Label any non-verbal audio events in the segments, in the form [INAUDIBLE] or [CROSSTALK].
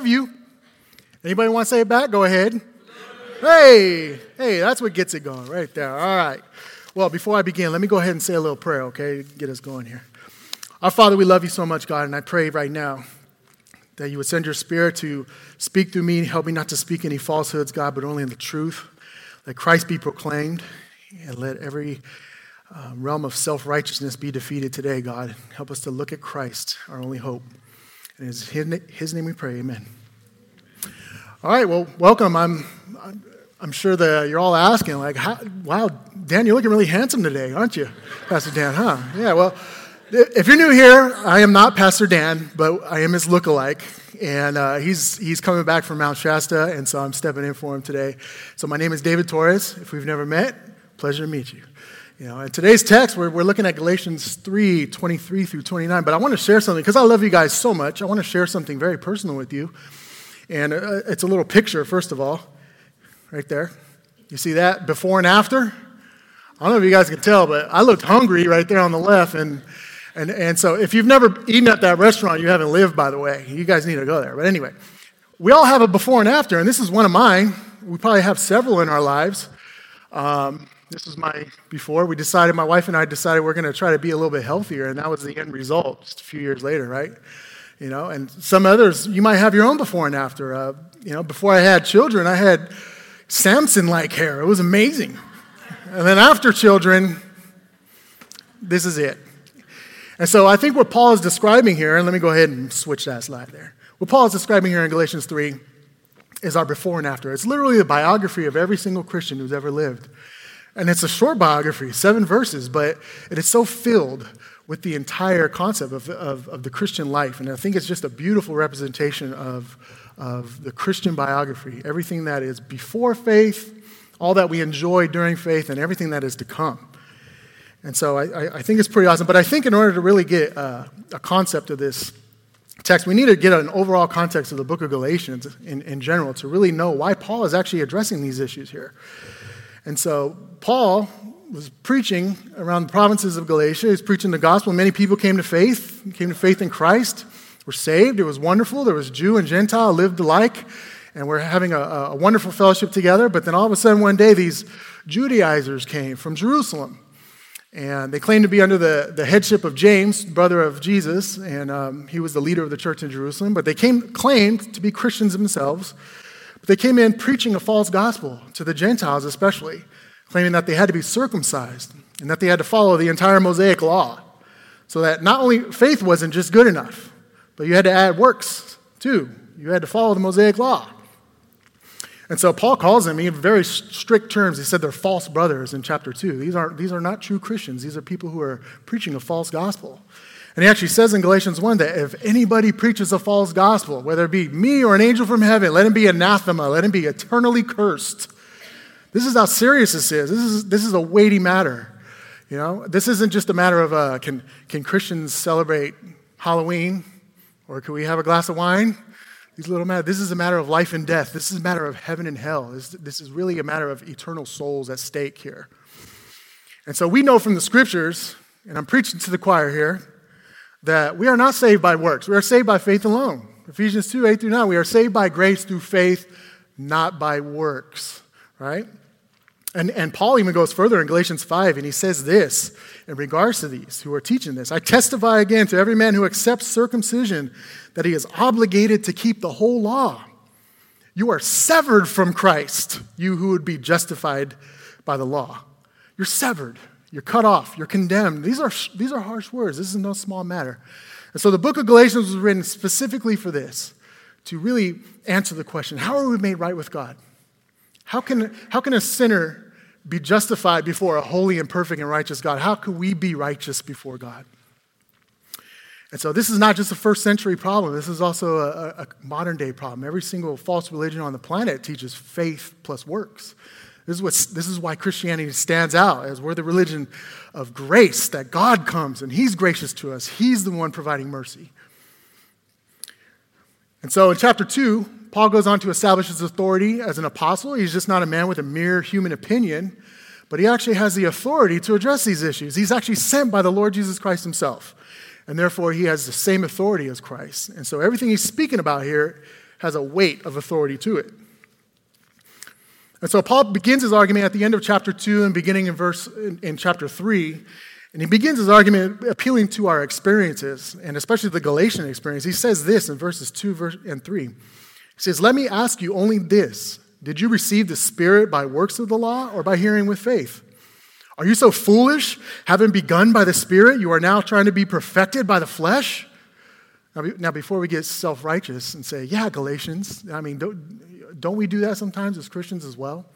love you. Anybody want to say it back? Go ahead. Hey, hey, that's what gets it going right there. All right. Well, before I begin, let me go ahead and say a little prayer, okay? Get us going here. Our Father, we love you so much, God, and I pray right now that you would send your spirit to speak through me. Help me not to speak any falsehoods, God, but only in the truth. Let Christ be proclaimed, and let every uh, realm of self righteousness be defeated today, God. Help us to look at Christ, our only hope. And in his name we pray, amen. All right, well, welcome. I'm, I'm sure that you're all asking, like, wow, Dan, you're looking really handsome today, aren't you, Pastor Dan, huh? Yeah, well, if you're new here, I am not Pastor Dan, but I am his lookalike. And uh, he's, he's coming back from Mount Shasta, and so I'm stepping in for him today. So my name is David Torres. If we've never met, pleasure to meet you. You know, in today's text, we're, we're looking at Galatians 3 23 through 29. But I want to share something, because I love you guys so much, I want to share something very personal with you. And uh, it's a little picture, first of all, right there. You see that before and after? I don't know if you guys can tell, but I looked hungry right there on the left. And, and, and so if you've never eaten at that restaurant, you haven't lived, by the way. You guys need to go there. But anyway, we all have a before and after, and this is one of mine. We probably have several in our lives. Um, this was my before. We decided, my wife and I decided we're going to try to be a little bit healthier, and that was the end result just a few years later, right? You know, and some others, you might have your own before and after. Uh, you know, before I had children, I had Samson like hair. It was amazing. And then after children, this is it. And so I think what Paul is describing here, and let me go ahead and switch that slide there. What Paul is describing here in Galatians 3 is our before and after. It's literally the biography of every single Christian who's ever lived. And it's a short biography, seven verses, but it is so filled with the entire concept of, of, of, the Christian life. And I think it's just a beautiful representation of, of the Christian biography, everything that is before faith, all that we enjoy during faith, and everything that is to come. And so I, I think it's pretty awesome. But I think in order to really get uh, a concept of this text, we need to get an overall context of the book of Galatians in, in general to really know why Paul is actually addressing these issues here. And so Paul was preaching around the provinces of Galatia. He was preaching the gospel. Many people came to faith, came to faith in Christ, were saved. It was wonderful. There was Jew and Gentile lived alike, and we're having a, a wonderful fellowship together. But then all of a sudden, one day, these Judaizers came from Jerusalem. And they claimed to be under the, the headship of James, brother of Jesus, and um, he was the leader of the church in Jerusalem. But they came, claimed to be Christians themselves. They came in preaching a false gospel to the Gentiles, especially, claiming that they had to be circumcised and that they had to follow the entire Mosaic law. So that not only faith wasn't just good enough, but you had to add works too. You had to follow the Mosaic law. And so Paul calls them in very strict terms. He said they're false brothers in chapter 2. These, aren't, these are not true Christians. These are people who are preaching a false gospel. And he actually says in Galatians 1 that if anybody preaches a false gospel, whether it be me or an angel from heaven, let him be anathema, let him be eternally cursed. This is how serious this is. This is, this is a weighty matter. You know, this isn't just a matter of uh, can, can Christians celebrate Halloween or can we have a glass of wine? These little matters. This is a matter of life and death. This is a matter of heaven and hell. This, this is really a matter of eternal souls at stake here. And so we know from the scriptures, and I'm preaching to the choir here, that we are not saved by works. We are saved by faith alone. Ephesians 2 8 through 9. We are saved by grace through faith, not by works, right? And, and Paul even goes further in Galatians 5, and he says this in regards to these who are teaching this I testify again to every man who accepts circumcision that he is obligated to keep the whole law. You are severed from Christ, you who would be justified by the law. You're severed. You're cut off. You're condemned. These are, these are harsh words. This is no small matter. And so the book of Galatians was written specifically for this to really answer the question how are we made right with God? How can, how can a sinner be justified before a holy and perfect and righteous God? How can we be righteous before God? And so this is not just a first century problem, this is also a, a modern day problem. Every single false religion on the planet teaches faith plus works. This is, what, this is why Christianity stands out as we're the religion of grace, that God comes and He's gracious to us. He's the one providing mercy. And so in chapter 2, Paul goes on to establish his authority as an apostle. He's just not a man with a mere human opinion, but he actually has the authority to address these issues. He's actually sent by the Lord Jesus Christ himself, and therefore he has the same authority as Christ. And so everything he's speaking about here has a weight of authority to it. And so Paul begins his argument at the end of chapter 2 and beginning in verse in, in chapter 3. And he begins his argument appealing to our experiences, and especially the Galatian experience. He says this in verses 2 and 3. He says, Let me ask you only this Did you receive the Spirit by works of the law or by hearing with faith? Are you so foolish? Having begun by the Spirit, you are now trying to be perfected by the flesh? Now, before we get self righteous and say, Yeah, Galatians, I mean, don't, don't we do that sometimes as Christians as well?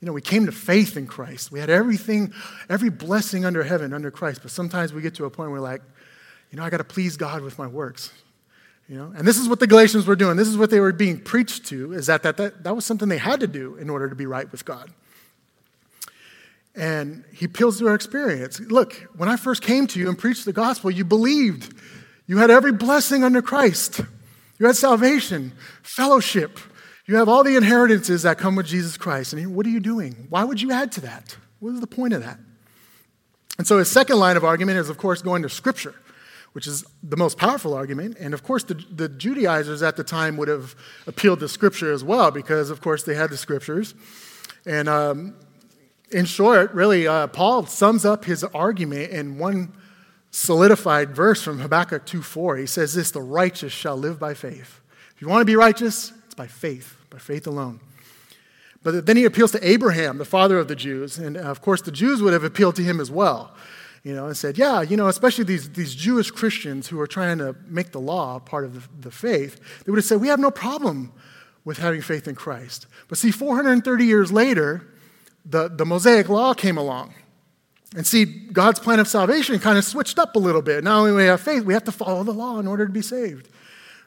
You know, we came to faith in Christ. We had everything, every blessing under heaven under Christ. But sometimes we get to a point where we're like, you know, I got to please God with my works. You know, and this is what the Galatians were doing. This is what they were being preached to, is that that, that, that was something they had to do in order to be right with God. And he appeals to our experience. Look, when I first came to you and preached the gospel, you believed. You had every blessing under Christ. You had salvation, fellowship, you have all the inheritances that come with Jesus Christ. And what are you doing? Why would you add to that? What is the point of that? And so his second line of argument is, of course, going to Scripture, which is the most powerful argument. And of course, the, the Judaizers at the time would have appealed to Scripture as well, because, of course, they had the Scriptures. And um, in short, really, uh, Paul sums up his argument in one solidified verse from Habakkuk 2:4. He says this, "The righteous shall live by faith." If you want to be righteous, it's by faith by faith alone. But then he appeals to Abraham, the father of the Jews. And uh, of course, the Jews would have appealed to him as well, you know, and said, yeah, you know, especially these, these Jewish Christians who are trying to make the law part of the, the faith, they would have said, we have no problem with having faith in Christ. But see, 430 years later, the, the Mosaic law came along. And see, God's plan of salvation kind of switched up a little bit. Not only do we have faith, we have to follow the law in order to be saved.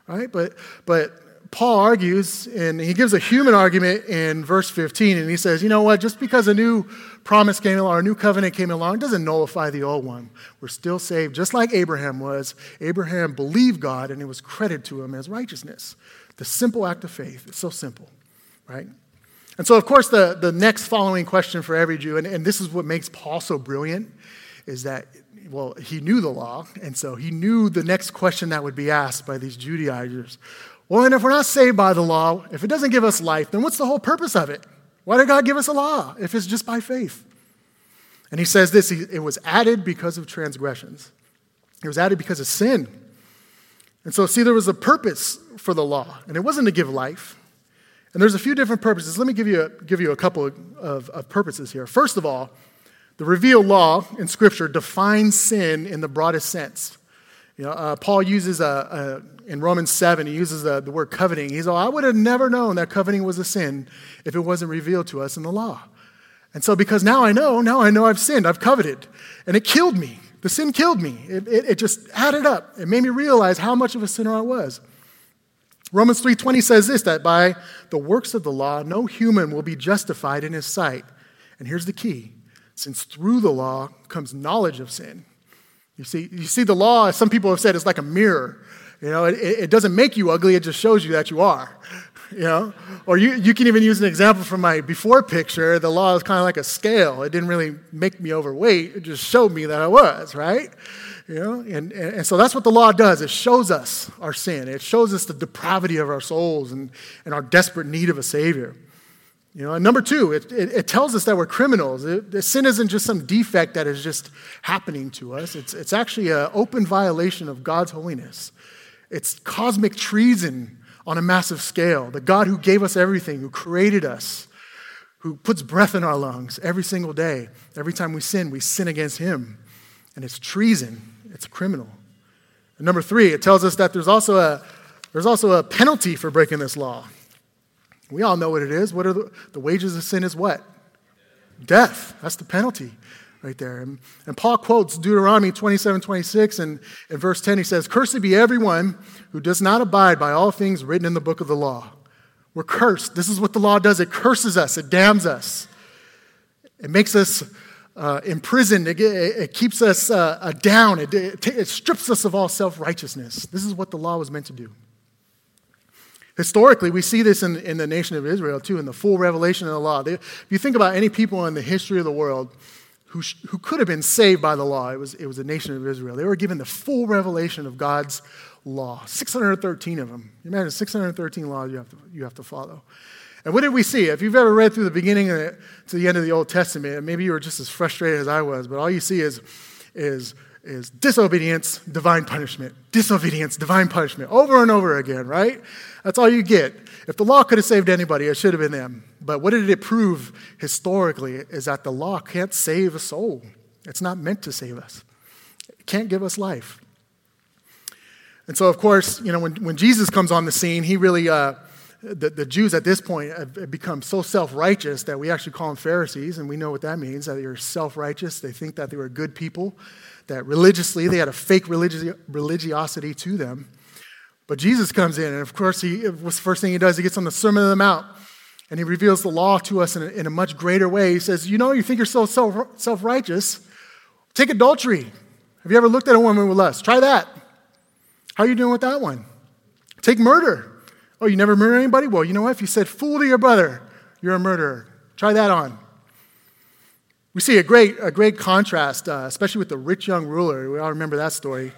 Right? But, but Paul argues, and he gives a human argument in verse 15, and he says, You know what? Just because a new promise came along, or a new covenant came along, doesn't nullify the old one. We're still saved, just like Abraham was. Abraham believed God, and it was credited to him as righteousness. The simple act of faith. It's so simple, right? And so, of course, the, the next following question for every Jew, and, and this is what makes Paul so brilliant, is that, well, he knew the law, and so he knew the next question that would be asked by these Judaizers well, and if we're not saved by the law, if it doesn't give us life, then what's the whole purpose of it? Why did God give us a law if it's just by faith? And he says this it was added because of transgressions, it was added because of sin. And so, see, there was a purpose for the law, and it wasn't to give life. And there's a few different purposes. Let me give you a, give you a couple of, of, of purposes here. First of all, the revealed law in Scripture defines sin in the broadest sense. You know, uh, Paul uses a, a, in Romans 7, he uses the, the word coveting. He's like, I would have never known that coveting was a sin if it wasn't revealed to us in the law. And so, because now I know, now I know I've sinned, I've coveted, and it killed me. The sin killed me. It, it, it just added up. It made me realize how much of a sinner I was. Romans 3:20 says this that by the works of the law no human will be justified in his sight. And here's the key. Since through the law comes knowledge of sin. You see, you see, the law, some people have said, is like a mirror. You know, it, it doesn't make you ugly, it just shows you that you are. [LAUGHS] You know? Or you, you can even use an example from my before picture. The law is kind of like a scale. It didn't really make me overweight, it just showed me that I was, right? You know, and, and, and, so that's what the law does. It shows us our sin. It shows us the depravity of our souls and, and our desperate need of a Savior. You know, and number two, it, it, it tells us that we're criminals. It, sin isn't just some defect that is just happening to us, it's, it's actually an open violation of God's holiness. It's cosmic treason on a massive scale. The God who gave us everything, who created us, who puts breath in our lungs every single day. Every time we sin, we sin against Him. And it's treason, it's criminal. And number three, it tells us that there's also a, there's also a penalty for breaking this law. We all know what it is. What are the, the wages of sin is what? Death. That's the penalty right there. And, and Paul quotes Deuteronomy 27 26, and in verse 10, he says, Cursed be everyone who does not abide by all things written in the book of the law. We're cursed. This is what the law does it curses us, it damns us, it makes us uh, imprisoned, it, it, keeps us uh, down, it, it, it strips us of all self righteousness. This is what the law was meant to do. Historically, we see this in, in the nation of Israel too, in the full revelation of the law. If you think about any people in the history of the world who, sh- who could have been saved by the law. It was, it was a nation of Israel. They were given the full revelation of God's law 613 of them. Imagine 613 laws you have to, you have to follow. And what did we see? If you've ever read through the beginning the, to the end of the Old Testament, maybe you were just as frustrated as I was, but all you see is, is, is disobedience, divine punishment, disobedience, divine punishment, over and over again, right? That's all you get. If the law could have saved anybody, it should have been them. But what did it prove historically is that the law can't save a soul. It's not meant to save us. It can't give us life. And so, of course, you know, when, when Jesus comes on the scene, he really, uh, the, the Jews at this point have become so self righteous that we actually call them Pharisees, and we know what that means that they're self righteous. They think that they were good people, that religiously they had a fake religi- religiosity to them. But Jesus comes in, and of course, he, the first thing he does? He gets on the Sermon on the Mount, and he reveals the law to us in a, in a much greater way. He says, You know, you think you're so self righteous? Take adultery. Have you ever looked at a woman with lust? Try that. How are you doing with that one? Take murder. Oh, you never murder anybody? Well, you know what? If you said fool to your brother, you're a murderer. Try that on. We see a great, a great contrast, uh, especially with the rich young ruler. We all remember that story.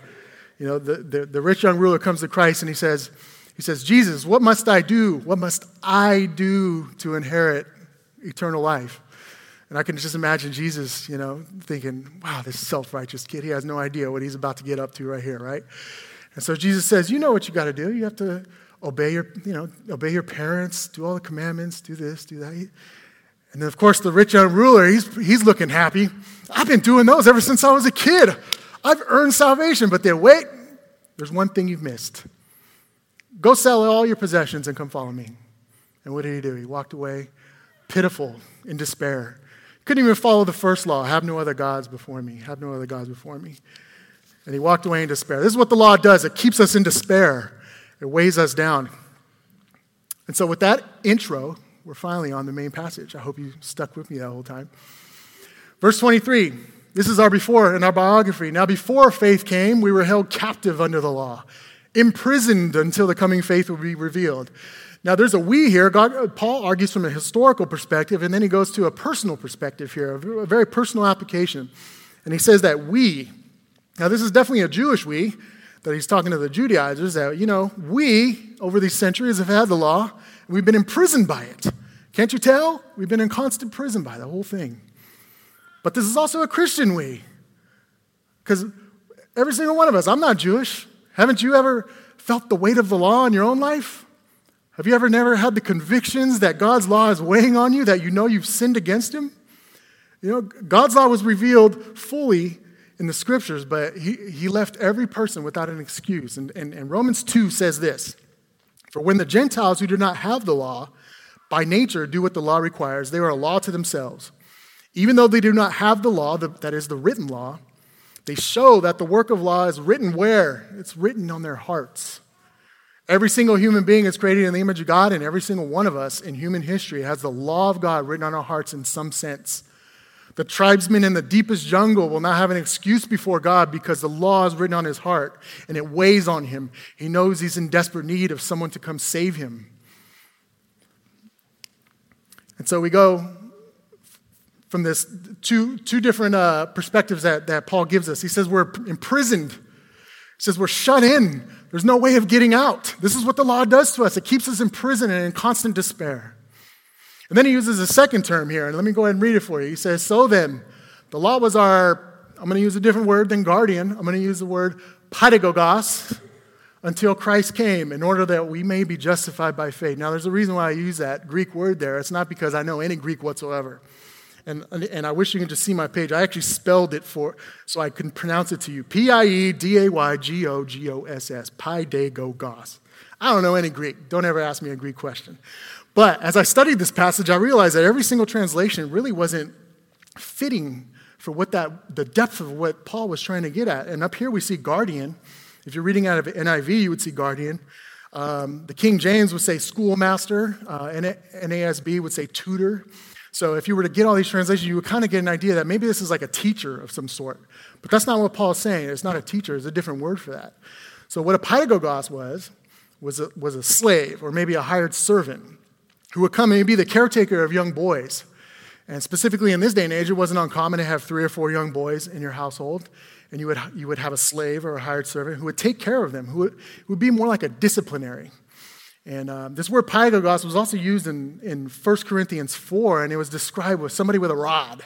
You know, the, the, the rich young ruler comes to Christ and he says, he says, Jesus, what must I do? What must I do to inherit eternal life? And I can just imagine Jesus, you know, thinking, wow, this self righteous kid, he has no idea what he's about to get up to right here, right? And so Jesus says, you know what you got to do. You have to obey your, you know, obey your parents, do all the commandments, do this, do that. And then, of course, the rich young ruler, he's, he's looking happy. I've been doing those ever since I was a kid. I've earned salvation. But then, wait, there's one thing you've missed. Go sell all your possessions and come follow me. And what did he do? He walked away, pitiful, in despair. Couldn't even follow the first law have no other gods before me, have no other gods before me. And he walked away in despair. This is what the law does it keeps us in despair. It weighs us down. And so, with that intro, we're finally on the main passage. I hope you stuck with me that whole time. Verse 23 this is our before in our biography. Now, before faith came, we were held captive under the law, imprisoned until the coming faith would be revealed. Now, there's a we here. God, uh, Paul argues from a historical perspective, and then he goes to a personal perspective here, a very personal application. And he says that we, now this is definitely a Jewish we, that he's talking to the Judaizers that, you know, we, over these centuries, have had the law, and we've been imprisoned by it. Can't you tell? We've been in constant prison by the whole thing. But this is also a Christian we. Because every single one of us, I'm not Jewish. Haven't you ever felt the weight of the law in your own life? Have you ever never had the convictions that God's law is weighing on you, that you know you've sinned against Him? You know, God's law was revealed fully in the scriptures, but he, he left every person without an excuse. And, and, and Romans 2 says this For when the Gentiles who do not have the law, by nature do what the law requires, they are a law to themselves. Even though they do not have the law, that is the written law, they show that the work of law is written where? It's written on their hearts. Every single human being is created in the image of God, and every single one of us in human history has the law of God written on our hearts in some sense. The tribesman in the deepest jungle will not have an excuse before God because the law is written on his heart and it weighs on him. He knows he's in desperate need of someone to come save him. And so we go from this two, two different uh, perspectives that, that Paul gives us. He says we're imprisoned, he says we're shut in. There's no way of getting out. This is what the law does to us it keeps us in prison and in constant despair. And then he uses a second term here, and let me go ahead and read it for you. He says, So then, the law was our, I'm going to use a different word than guardian. I'm going to use the word pedagogos until Christ came in order that we may be justified by faith. Now, there's a reason why I use that Greek word there. It's not because I know any Greek whatsoever. And, and I wish you could just see my page. I actually spelled it for so I can pronounce it to you. P I E D A Y G O G O S S. Pedagogos. I don't know any Greek. Don't ever ask me a Greek question. But as I studied this passage, I realized that every single translation really wasn't fitting for what that, the depth of what Paul was trying to get at. And up here we see guardian. If you're reading out of NIV, you would see guardian. Um, the King James would say schoolmaster. Uh, NASB would say tutor. So if you were to get all these translations, you would kind of get an idea that maybe this is like a teacher of some sort. But that's not what Paul's saying. It's not a teacher, it's a different word for that. So what a pedagogos was, was a, was a slave or maybe a hired servant who would come and be the caretaker of young boys. And specifically in this day and age, it wasn't uncommon to have three or four young boys in your household, and you would, you would have a slave or a hired servant who would take care of them, who would, who would be more like a disciplinary. And um, this word paidagogos was also used in, in 1 Corinthians 4, and it was described with somebody with a rod,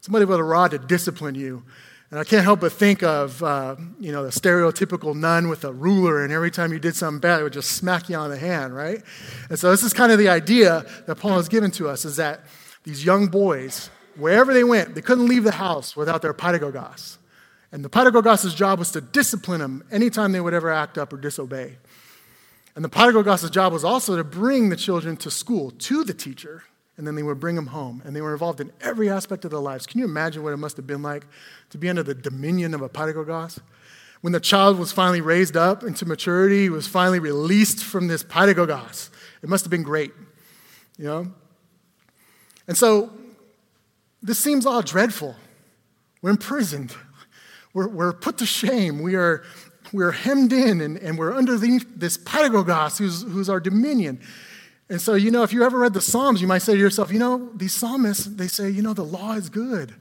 somebody with a rod to discipline you. And I can't help but think of, uh, you know, the stereotypical nun with a ruler, and every time you did something bad, it would just smack you on the hand, right? And so this is kind of the idea that Paul has given to us, is that these young boys, wherever they went, they couldn't leave the house without their pedagogos. And the pedagogos' job was to discipline them anytime they would ever act up or disobey. And the pedagogos' job was also to bring the children to school, to the teacher, and then they would bring them home. And they were involved in every aspect of their lives. Can you imagine what it must have been like to be under the dominion of a pedagogos? When the child was finally raised up into maturity, was finally released from this pedagogos. It must have been great, you know? And so this seems all dreadful. We're imprisoned. We're, we're put to shame. We are we're hemmed in and, and we're underneath this pedagogos who's, who's our dominion. And so, you know, if you ever read the Psalms, you might say to yourself, you know, these psalmists, they say, you know, the law is good.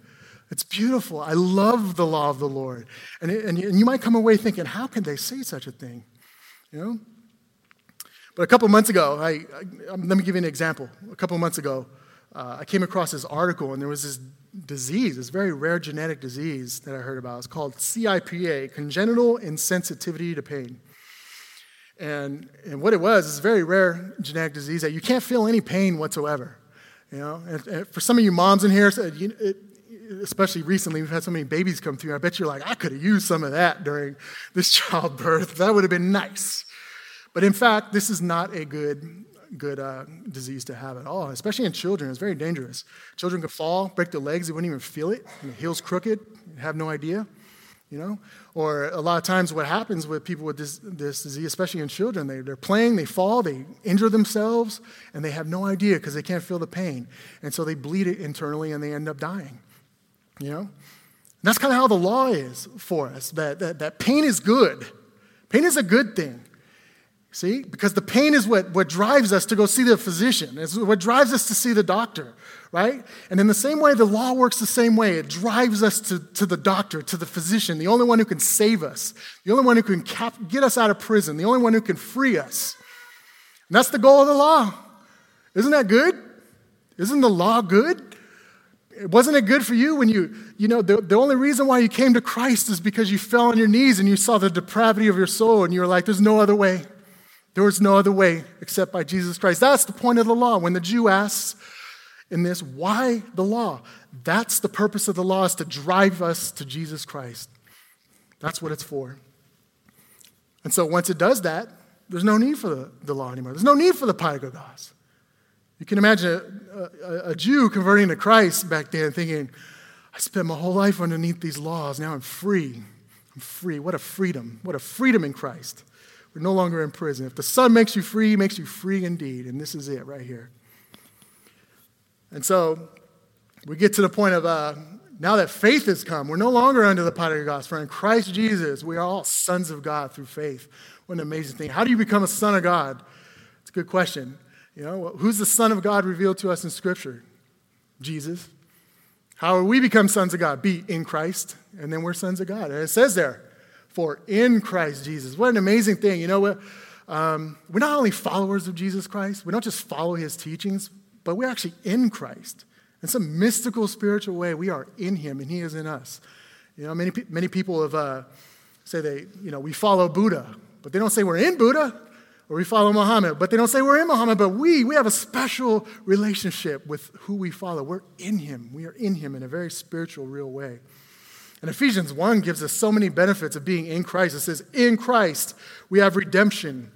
It's beautiful. I love the law of the Lord. And, it, and, you, and you might come away thinking, how can they say such a thing? You know? But a couple months ago, I, I, um, let me give you an example. A couple months ago, uh, I came across this article, and there was this disease, this very rare genetic disease that I heard about. It's called CIPA, congenital insensitivity to pain. And, and what it was is a very rare genetic disease that you can't feel any pain whatsoever. You know, and, and for some of you moms in here, especially recently, we've had so many babies come through. I bet you're like, I could have used some of that during this [LAUGHS] childbirth. That would have been nice. But in fact, this is not a good good uh, disease to have at all, especially in children. It's very dangerous. Children could fall, break their legs, they wouldn't even feel it. The heel's crooked, have no idea, you know? Or a lot of times, what happens with people with this, this disease, especially in children, they, they're playing, they fall, they injure themselves, and they have no idea because they can't feel the pain. And so they bleed it internally and they end up dying, you know? And that's kind of how the law is for us that, that, that pain is good. Pain is a good thing. See? Because the pain is what, what drives us to go see the physician, it's what drives us to see the doctor, right? And in the same way, the law works the same way. It drives us to, to the doctor, to the physician, the only one who can save us, the only one who can cap, get us out of prison, the only one who can free us. And that's the goal of the law. Isn't that good? Isn't the law good? Wasn't it good for you when you, you know, the, the only reason why you came to Christ is because you fell on your knees and you saw the depravity of your soul and you were like, there's no other way. There was no other way except by Jesus Christ. That's the point of the law. When the Jew asks in this, why the law? That's the purpose of the law is to drive us to Jesus Christ. That's what it's for. And so once it does that, there's no need for the, law anymore. There's no need for the pedagogos. You can imagine a, a, a Jew converting to Christ back then thinking, I spent my whole life underneath these laws. Now I'm free. I'm free. What a freedom. What a freedom in Christ. We're no longer in prison. If the Son makes you free, he makes you free indeed. And this is it right here. And so we get to the point of uh, now that faith has come, we're no longer under the power of Patagos. For in Christ Jesus, we are all sons of God through faith. What an amazing thing. How do you become a son of God? It's a good question. You know, who's the Son of God revealed to us in Scripture? Jesus. How we become sons of God? Be in Christ, and then we're sons of God. And it says there, for in Christ Jesus. What an amazing thing. You know what? Um, we're not only followers of Jesus Christ, we don't just follow his teachings, but we're actually in Christ. In some mystical, spiritual way, we are in him and he is in us. You know, many, many people have uh, say they, you know, we follow Buddha, but they don't say we're in Buddha, or we follow Muhammad, but they don't say we're in Muhammad, but we, we have a special relationship with who we follow. We're in him. We are in him in a very spiritual, real way. And Ephesians 1 gives us so many benefits of being in Christ. It says, In Christ we have redemption.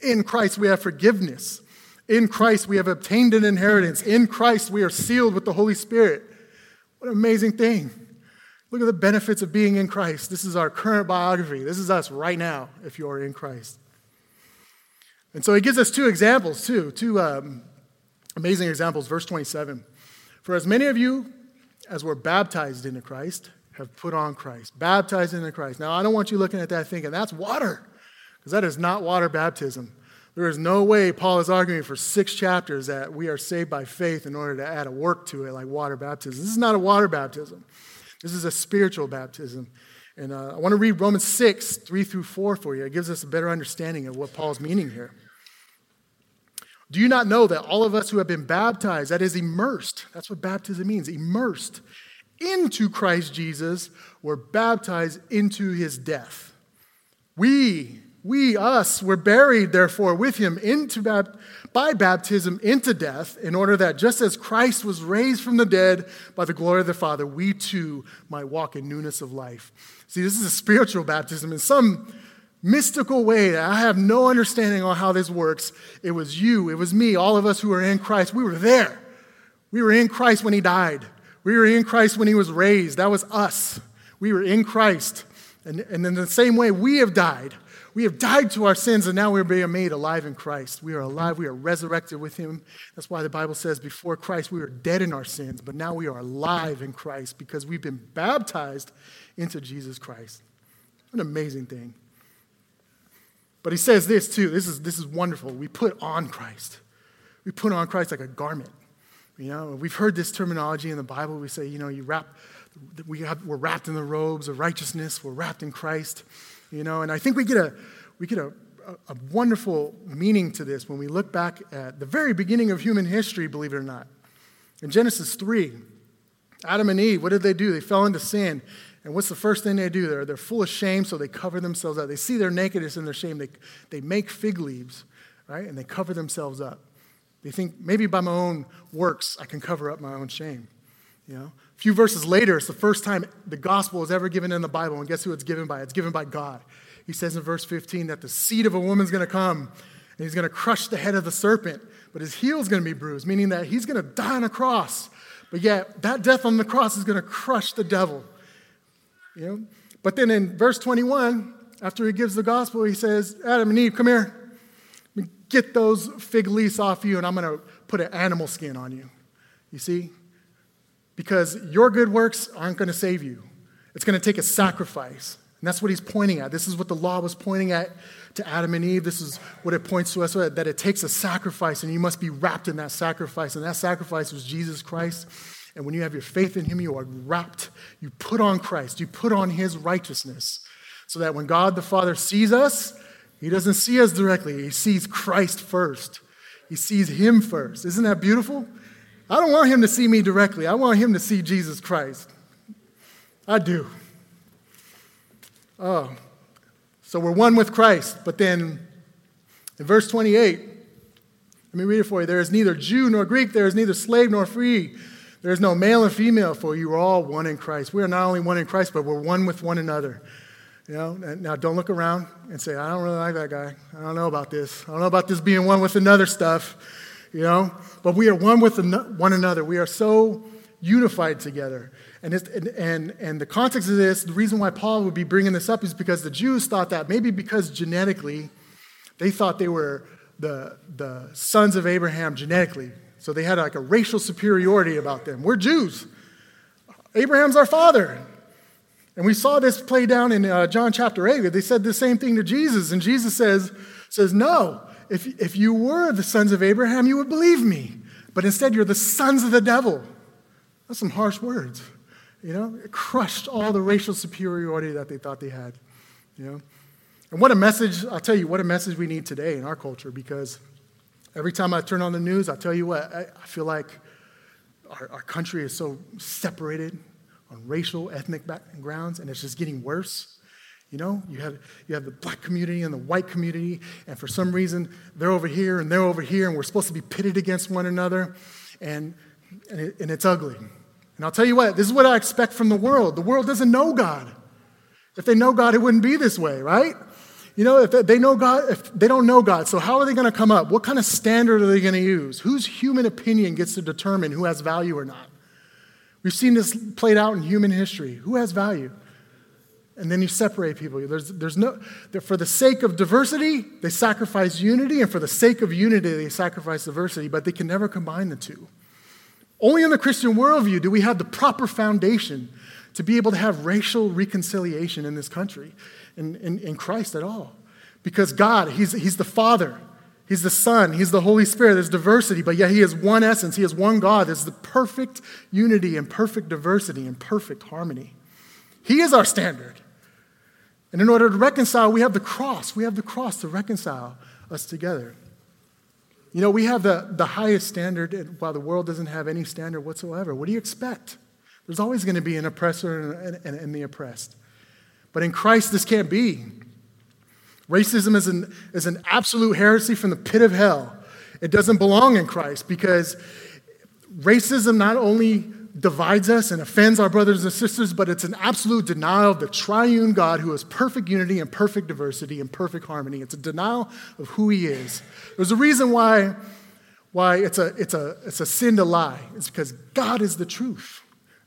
In Christ we have forgiveness. In Christ we have obtained an inheritance. In Christ we are sealed with the Holy Spirit. What an amazing thing. Look at the benefits of being in Christ. This is our current biography. This is us right now if you are in Christ. And so he gives us two examples, too, two um, amazing examples. Verse 27 For as many of you as were baptized into Christ, have put on Christ, baptized into Christ. Now, I don't want you looking at that thinking that's water, because that is not water baptism. There is no way Paul is arguing for six chapters that we are saved by faith in order to add a work to it like water baptism. This is not a water baptism, this is a spiritual baptism. And uh, I want to read Romans 6, 3 through 4 for you. It gives us a better understanding of what Paul's meaning here. Do you not know that all of us who have been baptized, that is immersed, that's what baptism means, immersed into Christ Jesus, were baptized into his death? We, we, us, were buried, therefore, with him into by baptism into death, in order that just as Christ was raised from the dead by the glory of the Father, we too might walk in newness of life. See, this is a spiritual baptism. In some mystical way that I have no understanding on how this works, it was you, it was me, all of us who are in Christ. We were there. We were in Christ when he died. We were in Christ when he was raised. That was us. We were in Christ. And, and in the same way, we have died. We have died to our sins, and now we're being made alive in Christ. We are alive. We are resurrected with Him. That's why the Bible says before Christ, we were dead in our sins, but now we are alive in Christ because we've been baptized into Jesus Christ. An amazing thing. But he says this too. This is, this is wonderful. We put on Christ. We put on Christ like a garment. You know, we've heard this terminology in the Bible. We say, you know, you wrap, we have, we're wrapped in the robes of righteousness. We're wrapped in Christ. You know, and I think we get a, we get a, a wonderful meaning to this when we look back at the very beginning of human history, believe it or not. In Genesis 3, Adam and Eve, what did they do? They fell into sin. And what's the first thing they do? They're, they're full of shame, so they cover themselves up. They see their nakedness and their shame. They, they make fig leaves, right? And they cover themselves up. They think maybe by my own works I can cover up my own shame. You know? A few verses later, it's the first time the gospel is ever given in the Bible. And guess who it's given by? It's given by God. He says in verse 15 that the seed of a woman's going to come and he's going to crush the head of the serpent, but his heel is going to be bruised, meaning that he's going to die on a cross. But yet, that death on the cross is going to crush the devil. You know? But then in verse 21, after he gives the gospel, he says, Adam and Eve, come here. Get those fig leaves off you, and I'm going to put an animal skin on you. You see? Because your good works aren't going to save you. It's going to take a sacrifice. And that's what he's pointing at. This is what the law was pointing at to Adam and Eve. This is what it points to us that it takes a sacrifice, and you must be wrapped in that sacrifice. And that sacrifice was Jesus Christ. And when you have your faith in Him, you are wrapped. You put on Christ, you put on His righteousness. So that when God the Father sees us, He doesn't see us directly, He sees Christ first. He sees Him first. Isn't that beautiful? I don't want Him to see me directly, I want Him to see Jesus Christ. I do. Oh, so we're one with Christ. But then in verse 28, let me read it for you. There is neither Jew nor Greek, there is neither slave nor free. There is no male and female, for you are all one in Christ. We are not only one in Christ, but we're one with one another. You know, now don't look around and say, I don't really like that guy. I don't know about this. I don't know about this being one with another stuff. You know, but we are one with one another. We are so unified together. And, and, and, and the context of this, the reason why Paul would be bringing this up is because the Jews thought that maybe because genetically, they thought they were the, the sons of Abraham genetically. So they had like a racial superiority about them. We're Jews. Abraham's our father. And we saw this play down in uh, John chapter 8. They said the same thing to Jesus. And Jesus says, says No, if, if you were the sons of Abraham, you would believe me. But instead, you're the sons of the devil. That's some harsh words. You know, it crushed all the racial superiority that they thought they had. You know? And what a message, I'll tell you, what a message we need today in our culture because Every time I turn on the news, I'll tell you what, I, I feel like our, our country is so separated on racial, ethnic backgrounds, and it's just getting worse. You know, you have, you have the black community and the white community, and for some reason, they're over here and they're over here, and we're supposed to be pitted against one another, and, and, it, and it's ugly. And I'll tell you what, this is what I expect from the world. The world doesn't know God. If they know God, it wouldn't be this way, right? You know, if they know God, if they don't know God, so how are they going to come up? What kind of standard are they going to use? Whose human opinion gets to determine who has value or not? We've seen this played out in human history. Who has value? And then you separate people. There's, there's no, for the sake of diversity, they sacrifice unity, and for the sake of unity, they sacrifice diversity, but they can never combine the two. Only in the Christian worldview do we have the proper foundation to be able to have racial reconciliation in this country in, in, in Christ at all. Because God, he's, he's the Father. He's the Son. He's the Holy Spirit. There's diversity, but yet He is one essence. He is one God. There's the perfect unity and perfect diversity and perfect harmony. He is our standard. And in order to reconcile, we have the cross. We have the cross to reconcile us together. You know, we have the, the highest standard while the world doesn't have any standard whatsoever. What do you expect? There's always going to be an oppressor and, and, and the oppressed. But in Christ, this can't be. Racism is an, is an absolute heresy from the pit of hell. It doesn't belong in Christ because racism not only divides us and offends our brothers and sisters, but it's an absolute denial of the triune God who is perfect unity and perfect diversity and perfect harmony. It's a denial of who he is. There's a reason why, why it's, a, it's, a, it's a sin to lie. It's because God is the truth.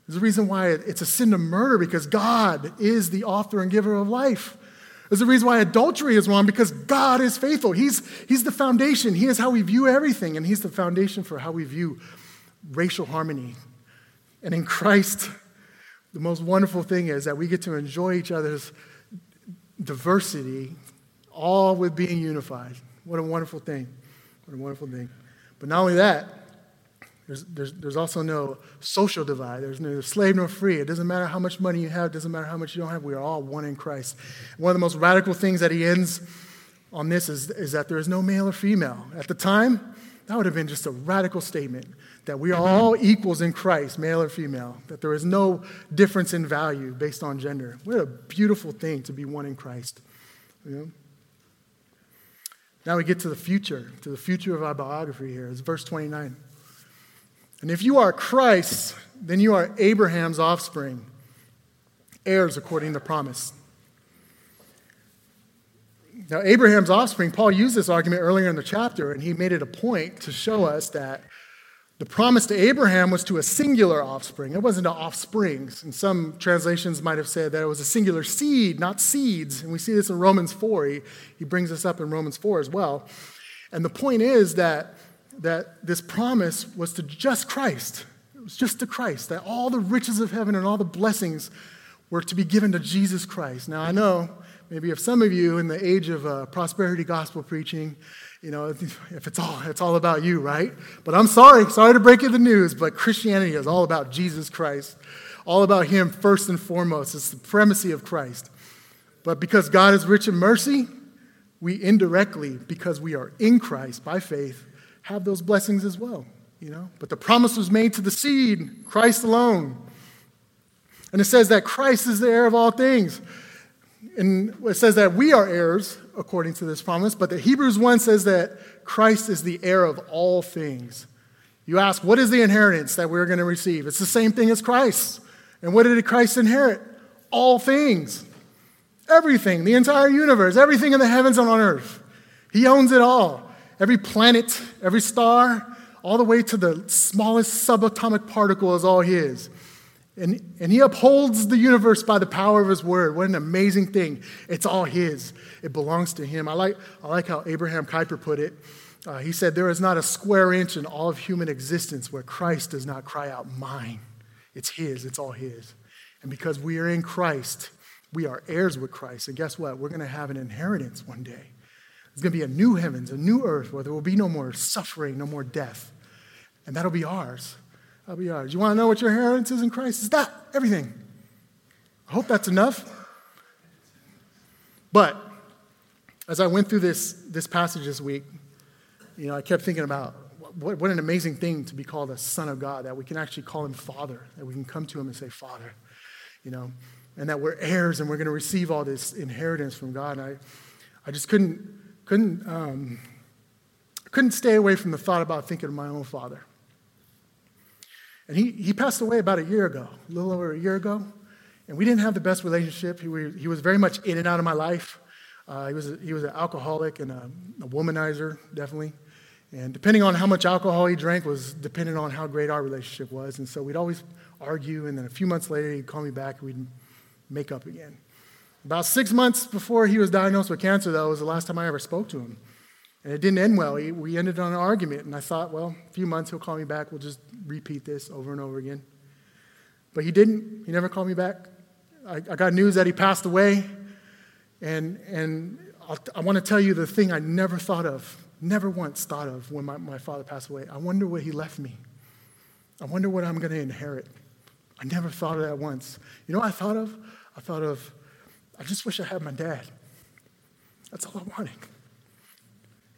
There's a reason why it's a sin to murder because God is the author and giver of life. There's a reason why adultery is wrong because God is faithful. He's, he's the foundation. He is how we view everything, and He's the foundation for how we view racial harmony. And in Christ, the most wonderful thing is that we get to enjoy each other's diversity, all with being unified. What a wonderful thing. What a wonderful thing. But not only that, there's, there's, there's also no social divide. There's neither slave nor free. It doesn't matter how much money you have, it doesn't matter how much you don't have. We are all one in Christ. One of the most radical things that he ends on this is, is that there is no male or female. At the time, that would have been just a radical statement that we are all equals in Christ, male or female, that there is no difference in value based on gender. What a beautiful thing to be one in Christ. You know? Now we get to the future, to the future of our biography here. It's verse 29. And if you are Christ, then you are Abraham's offspring, heirs according to promise. Now, Abraham's offspring, Paul used this argument earlier in the chapter, and he made it a point to show us that the promise to Abraham was to a singular offspring. It wasn't to offsprings. And some translations might have said that it was a singular seed, not seeds. And we see this in Romans 4. He, he brings this up in Romans 4 as well. And the point is that that this promise was to just Christ. It was just to Christ, that all the riches of heaven and all the blessings were to be given to Jesus Christ. Now, I know maybe if some of you in the age of uh, prosperity gospel preaching, you know, if it's all, it's all about you, right? But I'm sorry, sorry to break you the news, but Christianity is all about Jesus Christ, all about Him first and foremost. It's the supremacy of Christ. But because God is rich in mercy, we indirectly, because we are in Christ by faith, have those blessings as well, you know. But the promise was made to the seed, Christ alone. And it says that Christ is the heir of all things. And it says that we are heirs according to this promise, but the Hebrews 1 says that Christ is the heir of all things. You ask, what is the inheritance that we're going to receive? It's the same thing as Christ. And what did Christ inherit? All things. Everything, the entire universe, everything in the heavens and on earth. He owns it all. Every planet, every star, all the way to the smallest subatomic particle is all His. And, and He upholds the universe by the power of His word. What an amazing thing. It's all His, it belongs to Him. I like, I like how Abraham Kuyper put it. Uh, he said, There is not a square inch in all of human existence where Christ does not cry out, Mine. It's His, it's all His. And because we are in Christ, we are heirs with Christ. And guess what? We're going to have an inheritance one day. There's going to be a new heavens, a new earth where there will be no more suffering, no more death. And that'll be ours. That'll be ours. You want to know what your inheritance is in Christ? Is that everything? I hope that's enough. But as I went through this, this passage this week, you know, I kept thinking about what, what an amazing thing to be called a son of God, that we can actually call him Father, that we can come to him and say, Father, you know, and that we're heirs and we're going to receive all this inheritance from God. And I, I just couldn't couldn't, um, couldn't stay away from the thought about thinking of my own father. And he, he passed away about a year ago, a little over a year ago. And we didn't have the best relationship. He, he was very much in and out of my life. Uh, he, was a, he was an alcoholic and a, a womanizer, definitely. And depending on how much alcohol he drank was dependent on how great our relationship was. And so we'd always argue, and then a few months later, he'd call me back and we'd make up again. About six months before he was diagnosed with cancer, though, was the last time I ever spoke to him. And it didn't end well. We ended on an argument, and I thought, well, a few months, he'll call me back. We'll just repeat this over and over again. But he didn't. He never called me back. I, I got news that he passed away, and, and I'll, i want to tell you the thing I never thought of never once thought of when my, my father passed away, I wonder what he left me. I wonder what I'm going to inherit. I never thought of that once. You know what I thought of? I thought of, I just wish I had my dad. That's all I wanted.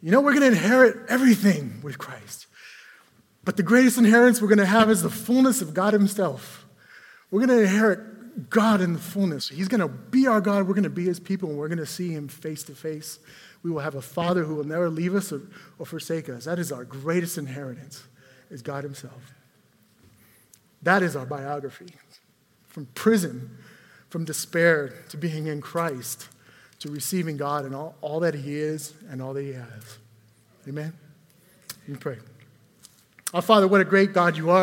You know, we're going to inherit everything with Christ. But the greatest inheritance we're going to have is the fullness of God Himself. We're going to inherit God in the fullness. He's going to be our God. We're going to be His people, and we're going to see Him face to face. We will have a Father who will never leave us or, or forsake us. That is our greatest inheritance, is God Himself. That is our biography. From prison, from despair to being in Christ, to receiving God and all, all that He is and all that He has. Amen? Me pray. Our Father, what a great God you are.